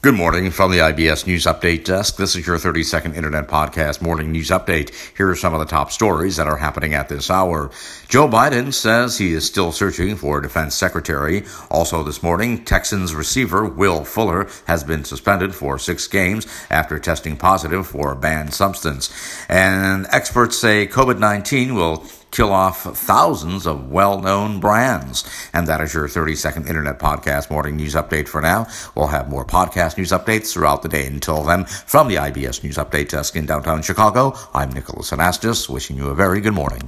Good morning from the IBS News Update Desk. This is your 30 second Internet Podcast Morning News Update. Here are some of the top stories that are happening at this hour. Joe Biden says he is still searching for a defense secretary. Also this morning, Texans receiver Will Fuller has been suspended for six games after testing positive for a banned substance. And experts say COVID 19 will kill off thousands of well known brands. And that is your 30 second Internet Podcast Morning News Update for now. We'll have more podcast news updates throughout the day. Until then, from the IBS News Update Desk in downtown Chicago, I'm Nicholas Anastas, wishing you a very good morning.